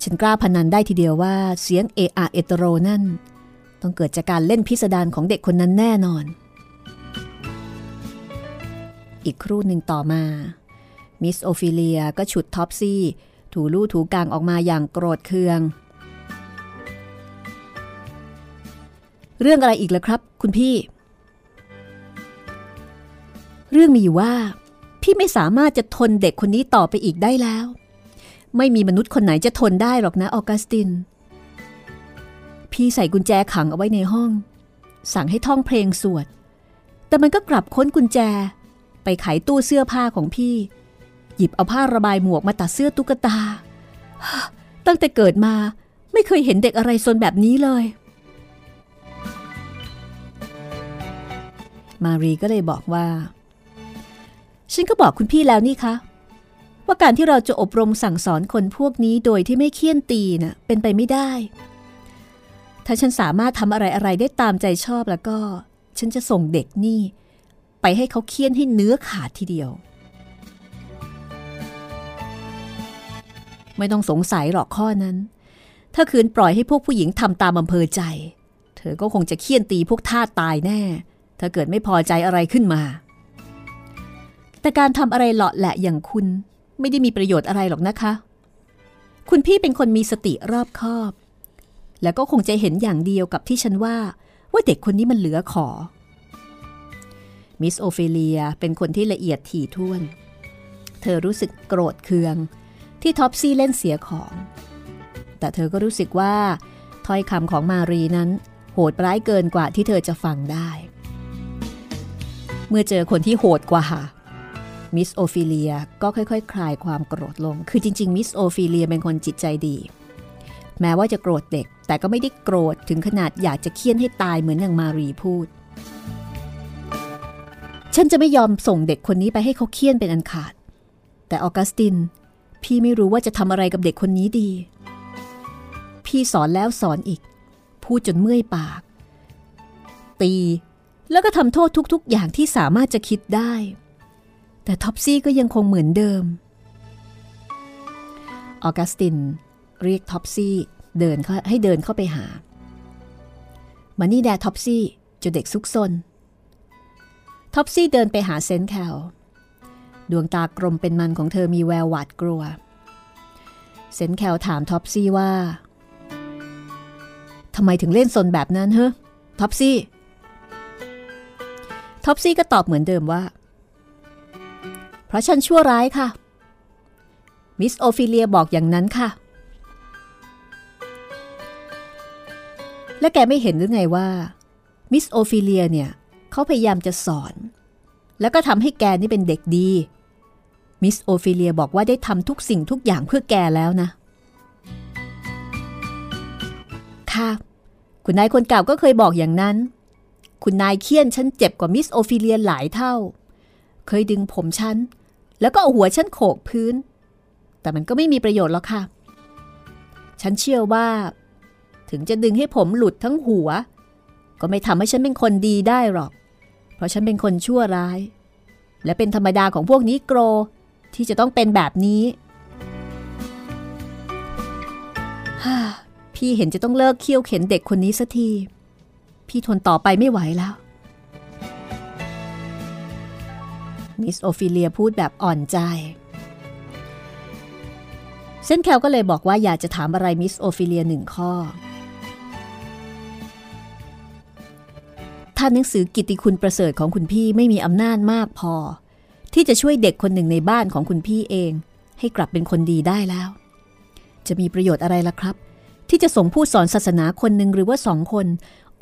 ฉันกล้าพนันได้ทีเดียวว่าเสียงเอะอะเอ็ดตะโรนั่น ต้องเกิดจากการเล่นพิสดารของเด็กคนนั้นแน่นอน อีกครู่หนึ่งต่อมามิสโอฟิเลียก็ฉุดท็อปซี่ ถูลู่ถูกางออกมาอย่างโกรธเคือง เรื่องอะไรอีกล่ะครับ คุณพี่ เรื่องมีอยู่ว่า พี่ไม่สามารถจะทนเด็กคนนี้ต่อไปอีกได้แล้ว ไม่มีมนุษย์คนไหนจะทนได้หรอกนะออกัสติน พี่ใส่กุญแจขังเอาไว้ในห้อง สั่งให้ท่องเพลงสวด แต่มันก็กลับค้นกุญแจ ไปไขตู้เสื้อผ้าของพี่ หยิบเอาผ้าระบายหมวกมาตัดเสื้อตุ๊กตา ตั้งแต่เกิดมาไม่เคยเห็นเด็กอะไรซนแบบนี้เลย มารีก็เลยบอกว่า ฉันก็บอกคุณพี่แล้วนี่คะ ว่าการที่เราจะอบรมสั่งสอนคนพวกนี้โดยที่ไม่เคี่ยนตีนะ่ะเป็นไปไม่ได้ ถ้าฉันสามารถทำอะไรอะไรได้ตามใจชอบแล้วก็ ฉันจะส่งเด็กนี่ ไปให้เขาเคี่ยนให้เนื้อขาดทีเดียว ไม่ต้องสงสัยหรอกข้อนั้น ถ้าคืนปล่อยให้พวกผู้หญิงทำตามอำเภอใจ เธอก็คงจะเฆี่ยนตีพวกทาสตายแน่ ถ้าเกิดไม่พอใจอะไรขึ้นมา แต่การทำอะไรเหลาะแหละอย่างคุณไม่ได้มีประโยชน์อะไรหรอกนะคะ คุณพี่เป็นคนมีสติรอบคอบ แล้วก็คงจะเห็นอย่างเดียวกับที่ฉันว่า ว่าเด็กคนนี้มันเหลือขอ มิสโอฟิเลียเป็นคนที่ละเอียดถี่ถ้วน เธอรู้สึกโกรธเคือง ที่ท็อปซี่เล่นเสียของ แต่เธอก็รู้สึกว่าถ้อยคำของมารีนั้น โหดร้ายเกินกว่าที่เธอจะฟังได้ เมื่อเจอคนที่โหดกว่ามิสโอฟิเลียก็ค่อยๆ คลายความโกรธลง คือจริงๆมิสโอฟิเลียเป็นคนจิตใจดี แม้ว่าจะโกรธเด็ก แต่ก็ไม่ได้โกรธถึงขนาดอยากจะเฆี่ยนให้ตายเหมือนอย่างมารีพูด ฉันจะไม่ยอมส่งเด็กคนนี้ไปให้เขาเฆี่ยนเป็นอันขาด แต่ออกัสติน พี่ไม่รู้ว่าจะทำอะไรกับเด็กคนนี้ดี พี่สอนแล้วสอนอีก พูดจนเมื่อยปาก ตี แล้วก็ทำโทษทุกๆ อย่างที่สามารถจะคิดได้ แต่ท็อปซี่ก็ยังคงเหมือนเดิม ออกัสติน เรียกท็อปซี่เดินให้เดินเข้าไปหา มานี่แน่ะท็อปซี่ เจ้าเด็กซุกซนท็อปซี่เดินไปหาเซนต์แคลร์ ดวงตากลมเป็นมันของเธอมีแววหวาดกลัว เซนต์แคลร์ถามท็อปซี่ว่าทำไมถึงเล่นซนแบบนั้นเฮ้ท็อปซี่ ท็อปซี่ก็ตอบเหมือนเดิมว่า เพราะฉันชั่วร้ายค่ะ มิสโอฟิเลียบอกอย่างนั้นค่ะ และแกไม่เห็นหรือไงว่า มิสโอฟิเลียเนี่ยเขาพยายามจะสอน แล้วก็ทำให้แกนี่เป็นเด็กดี มิสโอฟิเลียบอกว่าได้ทำทุกสิ่งทุกอย่างเพื่อแกแล้วนะ ค่ะ คุณนายคนเก่าก็เคยบอกอย่างนั้น คุณนายเฆี่ยนฉันเจ็บกว่ามิสโอฟิเลียหลายเท่า เคยดึงผมฉัน แล้วก็เอาหัวฉันโขกพื้น แต่มันก็ไม่มีประโยชน์หรอกค่ะ ฉันเชื่อว่า ถึงจะดึงให้ผมหลุดทั้งหัว ก็ไม่ทำให้ฉันเป็นคนดีได้หรอก เพราะฉันเป็นคนชั่วร้ายและเป็นธรรมดาของพวกนี้โกร ที่จะต้องเป็นแบบนี้ พี่เห็นจะต้องเลิกเคี่ยวเข็นเด็กคนนี้สักที พี่ทนต่อไปไม่ไหวแล้ว มิสโอฟิเลียพูดแบบอ่อนใจเส้นแคลก็เลยบอกว่าอยากจะถามอะไรมิสโอฟิเลียหนึ่งข้อ ถ้าหนังสือกิตติคุณประเสริฐของคุณพี่ไม่มีอำนาจมากพอ ที่จะช่วยเด็กคนหนึ่งในบ้านของคุณพี่เอง ให้กลับเป็นคนดีได้แล้ว จะมีประโยชน์อะไรล่ะครับ ที่จะส่งผู้สอนศาสนาคนหนึ่งหรือว่าสองคน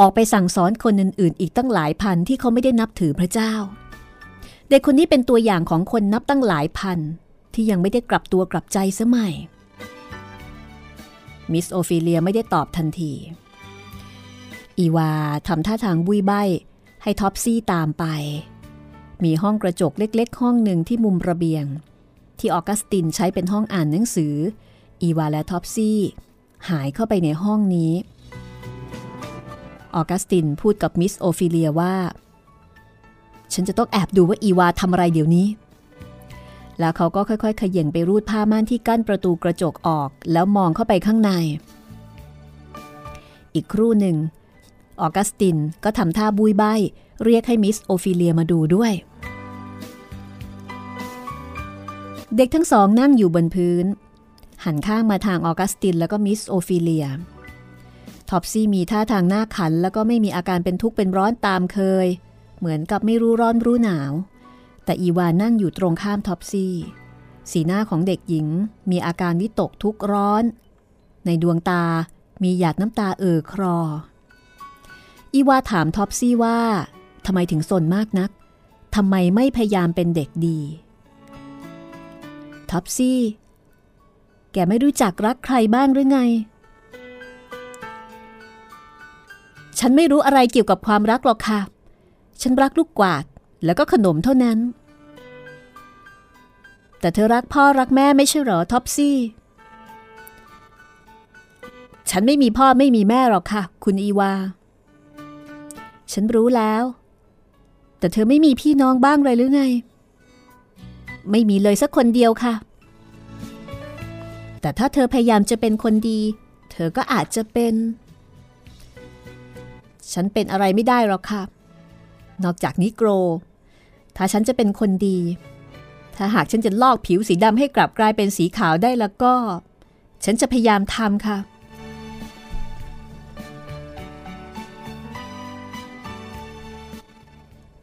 ออกไปสั่งสอนคนอื่นๆ อีกตั้งหลายพันที่เขาไม่ได้นับถือพระเจ้า เด็กคนนี้เป็นตัวอย่างของคนนับตั้งหลายพัน ที่ยังไม่ได้กลับตัวกลับใจใช่ไหม มิสโอฟิเลียไม่ได้ตอบทันที อีวาทำท่าทางบุ้ยใบ้ให้ท็อปซี่ตามไป มีห้องกระจกเล็กๆ ห้องหนึ่งที่มุมระเบียง ที่ออกัสตินใช้เป็นห้องอ่านหนังสือ อีวาและท็อปซี่หายเข้าไปในห้องนี้ ออกัสตินพูดกับมิสโอฟิเลียว่า ฉันจะต้องแอบดูว่าอีวาทำอะไรเดี๋ยวนี้ แล้วเขาก็ค่อยๆ เขย่งไปรูดผ้าม่านที่กั้นประตูกระจกออก แล้วมองเข้าไปข้างใน อีกครู่หนึ่งออกัสตินก็ทำท่าบุ้ยใบ้ เรียกให้มิสโอฟิเลียมาดูด้วย เด็กทั้งสองนั่งอยู่บนพื้น หันข้างมาทางออกัสตินแล้วก็มิสโอฟิเลียท็อปซี่มีท่าทางน่าขัน แล้วก็ไม่มีอาการเป็นทุกข์เป็นร้อนตามเคย เหมือนกับไม่รู้ร้อนรู้หนาว แต่อีวานั่งอยู่ตรงข้ามท็อปซี่ สีหน้าของเด็กหญิงมีอาการวิตกทุกข์ร้อน ในดวงตามีหยาดน้ำตาเอ่อคลออีวาถามท็อปซี่ว่า ทำไมถึงซนมากนัก ทำไมไม่พยายามเป็นเด็กดีท็อปซี่ แกไม่รู้จักรักใครบ้างหรือไง ฉันไม่รู้อะไรเกี่ยวกับความรักหรอกค่ะ ฉันรักลูกกวาดแล้วก็ขนมเท่านั้น แต่เธอรักพ่อรักแม่ไม่ใช่หรอท็อปซี่ ฉันไม่มีพ่อไม่มีแม่หรอกค่ะ คุณอีวา ฉันรู้แล้ว แต่เธอไม่มีพี่น้องบ้างเลยหรือไง ไม่มีเลยสักคนเดียวค่ะ แต่ถ้าเธอพยายามจะเป็นคนดี เธอก็อาจจะเป็น ฉันเป็นอะไรไม่ได้หรอกค่ะ นอกจากนิโกร ถ้าฉันจะเป็นคนดี ถ้าหากฉันจะลอกผิวสีดำให้กลับกลายเป็นสีขาวได้แล้วก็ ฉันจะพยายามทำค่ะ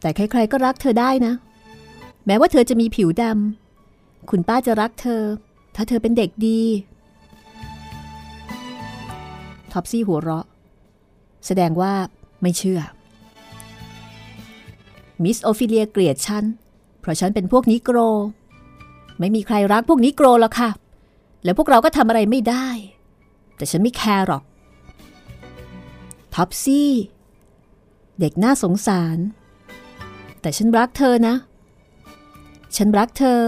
แต่ใครๆก็รักเธอได้นะ แม้ว่าเธอจะมีผิวดำคุณป้าจะรักเธอ ถ้าเธอเป็นเด็กดี ท็อปซี่หัวเราะ แสดงว่าไม่เชื่อ มิสโอฟิเลียเกลียดฉัน เพราะฉันเป็นพวกนิโกร ไม่มีใครรักพวกนิโกรหรอกค่ะ แล้วพวกเราก็ทำอะไรไม่ได้ แต่ฉันไม่แคร์หรอก ท็อปซี่ เด็กน่าสงสาร แต่ฉันรักเธอนะ ฉันรักเธอ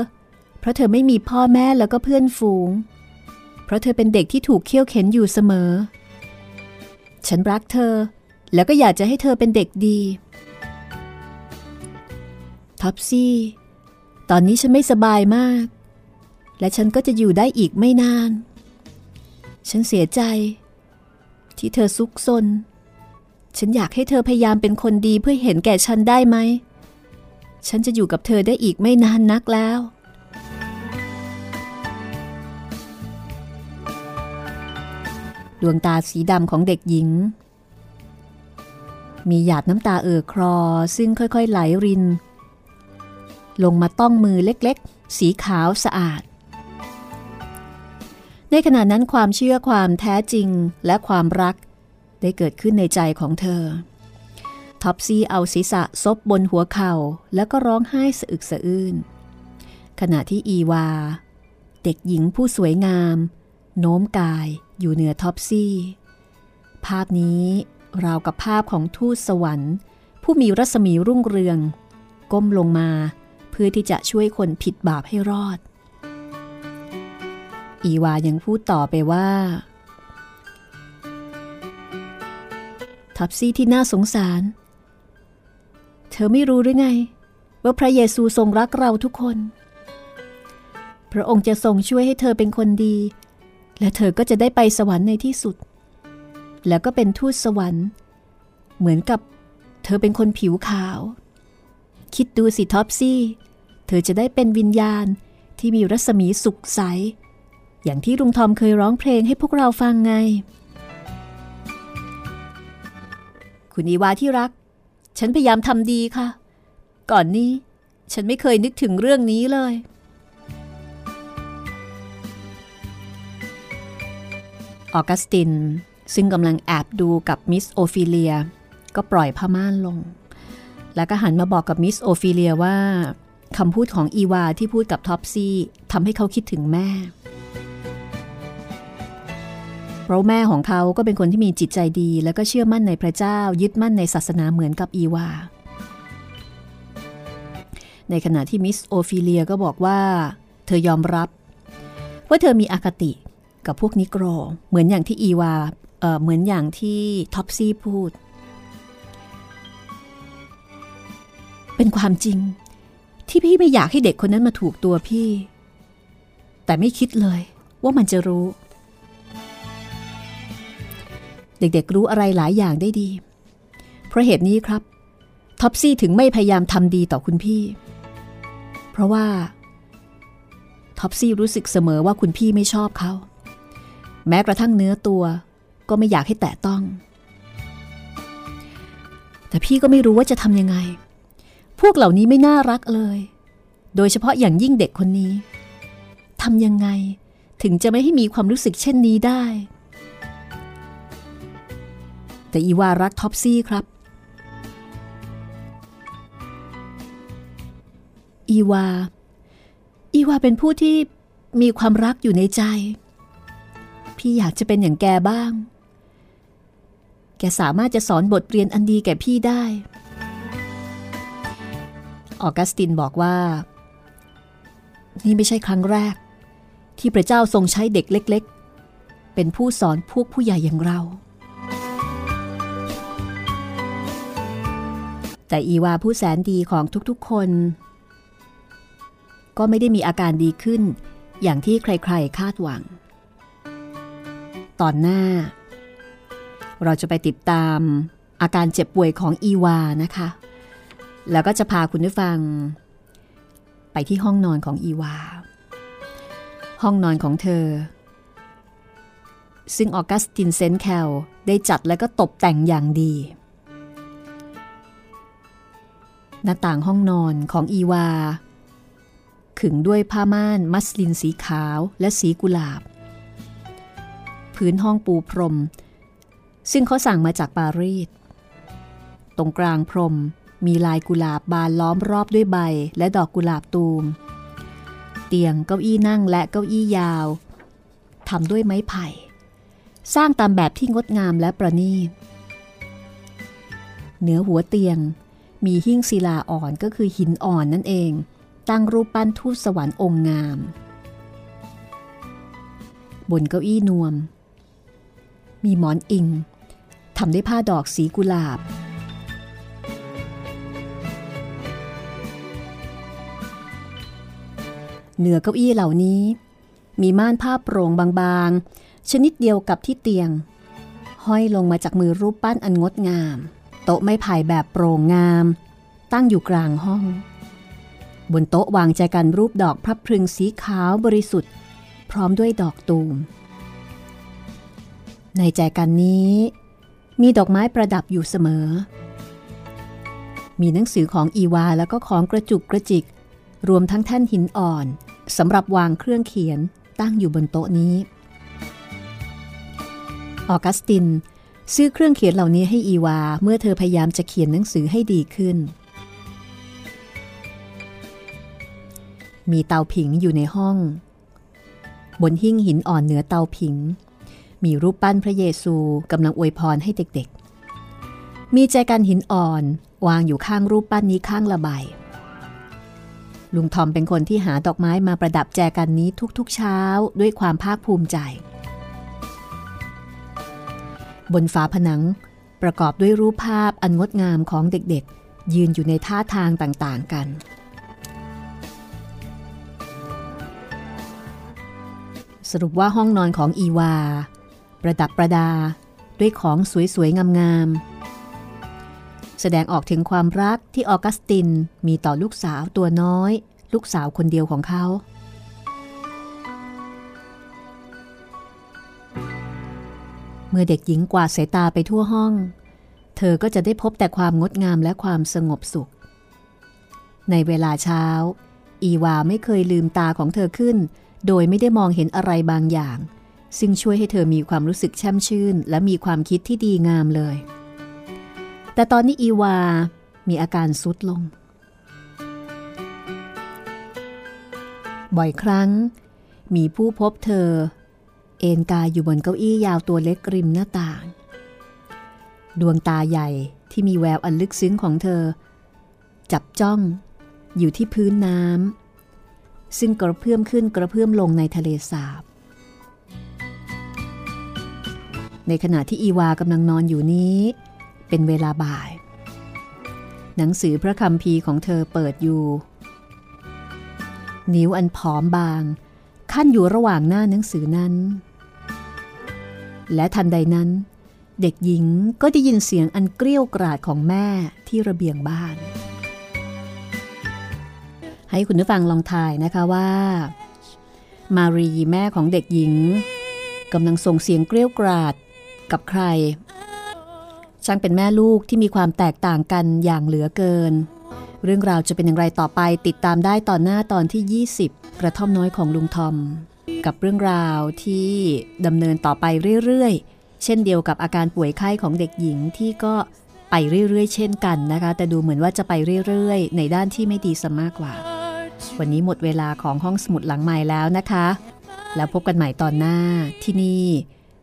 เพราะเธอไม่มีพ่อแม่แล้วก็เพื่อนฝูง เพราะเธอเป็นเด็กที่ถูกเคี่ยวเข็นอยู่เสมอ ฉันรักเธอ แล้วก็อยากจะให้เธอเป็นเด็กดีท็อปซี่ ตอนนี้ฉันไม่สบายมาก และฉันก็จะอยู่ได้อีกไม่นาน ฉันเสียใจ ที่เธอซุกซน ฉันอยากให้เธอพยายามเป็นคนดีเพื่อเห็นแก่ฉันได้ไหม ฉันจะอยู่กับเธอได้อีกไม่นานนักแล้ว ดวงตาสีดำของเด็กหญิง มีหยาดน้ำตาเอ่อครอซึ่งค่อยๆไหลริน ลงมาต้องมือเล็กๆ สีขาวสะอาด ในขณะนั้นความเชื่อความแท้จริงและความรัก ได้เกิดขึ้นในใจของเธอ ท็อปซี่เอาศีรษะซบบนหัวเข่าแล้วก็ร้องไห้สะอึกสะอื้น ขณะที่อีวา เด็กหญิงผู้สวยงาม โน้มกายอยู่เหนือท็อปซี่ ภาพนี้ราวกับภาพของทูตสวรรค์ ผู้มีรัศมีรุ่งเรือง ก้มลงมาเพื่อที่จะช่วยคนผิดบาปให้รอด อีวายังพูดต่อไปว่าท็อปซี่ที่น่าสงสาร เธอไม่รู้หรือไง ว่าพระเยซูทรงรักเราทุกคน พระองค์จะทรงช่วยให้เธอเป็นคนดี และเธอก็จะได้ไปสวรรค์ในที่สุด แล้วก็เป็นทูตสวรรค์ เหมือนกับเธอเป็นคนผิวขาว คิดดูสิท็อปซี่ เธอจะได้เป็นวิญญาณที่มีรัศมีสุขใส อย่างที่ลุงทอมเคยร้องเพลงให้พวกเราฟังไง คุณอีวาที่รัก ฉันพยายามทำดีค่ะ ก่อนนี้ฉันไม่เคยนึกถึงเรื่องนี้เลย ออกัสตินซึ่งกำลังแอบดูกับมิสโอฟิเลีย ก็ปล่อยผ้าม่านลง แล้วก็หันมาบอกกับมิสโอฟิเลียว่าคำพูดของอีวาที่พูดกับท็อปซี่ทำให้เขาคิดถึงแม่ เพราะแม่ของเขาก็เป็นคนที่มีจิตใจดี แล้วก็เชื่อมั่นในพระเจ้า ยึดมั่นในศาสนาเหมือนกับอีวา ในขณะที่มิสโอฟิเลียก็บอกว่า เธอยอมรับ ว่าเธอมีอคติกับพวกนิโกรเหมือนอย่างที่อีวา เหมือนอย่างที่ท็อปซี่พูด เป็นความจริง ที่พี่ไม่อยากให้เด็กคนนั้นมาถูกตัวพี่ แต่ไม่คิดเลยว่ามันจะรู้ เด็กๆรู้อะไรหลายอย่างได้ดี เพราะเหตุนี้ครับ ท็อปซี่ถึงไม่พยายามทำดีต่อคุณพี่ เพราะว่า ท็อปซี่รู้สึกเสมอว่าคุณพี่ไม่ชอบเขา แม้กระทั่งเนื้อตัว ก็ไม่อยากให้แตะต้อง แต่พี่ก็ไม่รู้ว่าจะทำยังไง พวกเหล่านี้ไม่น่ารักเลย โดยเฉพาะอย่างยิ่งเด็กคนนี้ทำยังไงถึงจะไม่ให้มีความรู้สึกเช่นนี้ได้ แต่อีวารักท็อปซี่ครับ อีวา อีวาเป็นผู้ที่มีความรักอยู่ในใจ พี่อยากจะเป็นอย่างแกบ้าง แกสามารถจะสอนบทเรียนอันดีแก่พี่ได้ ออกัสตินบอกว่า นี่ไม่ใช่ครั้งแรก ที่พระเจ้าทรงใช้เด็กเล็ก ๆ เป็นผู้สอนพวกผู้ใหญ่อย่างเรา แต่อีวาผู้แสนดีของทุกๆคน ก็ไม่ได้มีอาการดีขึ้น อย่างที่ใครๆคาดหวัง ตอนหน้า เราจะไปติดตามอาการเจ็บป่วยของอีวานะคะ แล้วก็จะพาคุณผู้ฟัง ไปที่ห้องนอนของอีวา ห้องนอนของเธอ ซึ่งออกัสตินเซนแคลได้จัดและก็ตกแต่งอย่างดี หน้าต่างห้องนอนของอีวา ขึงด้วยผ้าม่านมัสลินสีขาวและสีกุหลาบ พื้นห้องปูพรม ซึ่งเขาสั่งมาจากปารีส ตรงกลางพรมมีลายกุหลาบบานล้อมรอบด้วยใบและดอกกุหลาบตูม เตียงเก้าอี้นั่งและเก้าอี้ยาวทำด้วยไม้ไผ่ สร้างตามแบบที่งดงามและประณีตเหนือหัวเตียง มีหิ้งศิลาอ่อนก็คือหินอ่อนนั่นเอง ตั้งรูปปั้นทูตสวรรค์องค์งาม บนเก้าอี้นวม มีหมอนอิงทำด้วยผ้าดอกสีกุหลาบ เหนือเก้าอี้เหล่านี้ มีม่านผ้าโปร่งบางๆ ชนิดเดียวกับที่เตียง ห้อยลงมาจากมือรูปปั้นอันงดงาม โต๊ะไม้ไผ่แบบโปร่งงาม ตั้งอยู่กลางห้อง บนโต๊ะวางใจกันรูปดอกพระพรึงสีขาวบริสุทธิ์ พร้อมด้วยดอกตูม ในใจกันนี้ มีดอกไม้ประดับอยู่เสมอ มีหนังสือของอีวาแล้วก็ของกระจุกกระจิก รวมทั้งแท่นหินอ่อนสำหรับวางเครื่องเขียนตั้งอยู่บนโต๊ะนี้ ออกัสติน ซื้อเครื่องเขียนเหล่านี้ให้อีวาเมื่อเธอพยายามจะเขียนหนังสือให้ดีขึ้น มีเตาผิงอยู่ในห้อง บนหิ้งหินอ่อนเหนือเตาผิง มีรูปปั้นพระเยซูกำลังอวยพรให้เด็กๆ มีแจกันหินอ่อนวางอยู่ข้างรูปปั้นนี้ข้างละใบลุงทอมเป็นคนที่หาดอกไม้มาประดับแจกันนี้ทุกๆเช้าด้วยความภาคภูมิใจ บนฝาผนังประกอบด้วยรูปภาพอันงดงามของเด็กๆ ยืนอยู่ในท่าทางต่างๆกัน สรุปว่าห้องนอนของอีวา ประดับประดาด้วยของสวยๆ งามๆ แสดงออกถึงความรักที่ออกัสตินมีต่อลูกสาวตัวน้อย ลูกสาวคนเดียวของเขา เมื่อเด็กหญิงกวาดสายตาไปทั่วห้อง เธอก็จะได้พบแต่ความงดงามและความสงบสุข ในเวลาเช้า อีวาไม่เคยลืมตาของเธอขึ้น โดยไม่ได้มองเห็นอะไรบางอย่าง ซึ่งช่วยให้เธอมีความรู้สึกแช่มชื่น และมีความคิดที่ดีงามเลย แต่ตอนนี้อีวา มีอาการซุดลง บ่อยครั้ง มีผู้พบเธอ เอนกายอยู่บนเก้าอี้ยาวตัวเล็กริมหน้าต่าง ดวงตาใหญ่ที่มีแววอันลึกซึ้งของเธอ จับจ้อง อยู่ที่พื้นน้ำซึ่งกระเพื่อมขึ้นกระเพื่อมลงในทะเลสาบ ในขณะที่อีวากำลังนอนอยู่นี้ เป็นเวลาบ่าย หนังสือพระคำพีของเธอเปิดอยู่ นิ้วอันผอมบาง ขั้นอยู่ระหว่างหน้าหนังสือนั้น และทันใดนั้น เด็กหญิงก็ได้ยินเสียงอันเกลี้ยวกราดของแม่ที่ระเบียงบ้าน ให้คุณผู้ฟังลองทายนะคะว่า มารีแม่ของเด็กหญิงกำลังส่งเสียงเกลี้ยวกราดกับใคร ช่างเป็นแม่ลูกที่มีความแตกต่างกันอย่างเหลือเกิน เรื่องราวจะเป็นอย่างไรต่อไปติดตามได้ตอนหน้าตอนที่ 20 กระท่อมน้อยของลุงทอม กับเรื่องราวที่ดำเนินต่อไปเรื่อยๆ เช่นเดียวกับอาการป่วยไข้ของเด็กหญิงที่ก็ไปเรื่อยๆ เช่นกันนะคะ แต่ดูเหมือนว่าจะไปเรื่อยๆ ในด้านที่ไม่ดีซะมากกว่า วันนี้หมดเวลาของห้องสมุดหลังใหม่แล้วนะคะ แล้วพบกันใหม่ตอนหน้าที่นี่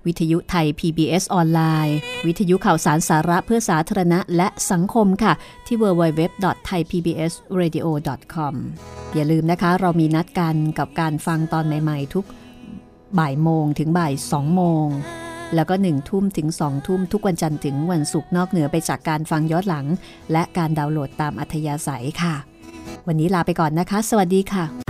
วิทยุไทย PBS ออนไลน์ วิทยุข่าวสารสาระเพื่อสาธารณะและสังคมค่ะ ที่ www.thaipbsradio.com อย่าลืมนะคะ เรามีนัดกันกับการฟังตอนใหม่ ๆ ทุกบ่ายโมงถึงบ่ายสองโมง แล้วก็หนึ่งทุ่มถึงสองทุ่มทุกวันจันทร์ถึงวันศุกร์นอกเหนือไปจากการฟังย้อนหลัง และการดาวน์โหลดตามอัธยาศัยค่ะ วันนี้ลาไปก่อนนะคะ สวัสดีค่ะ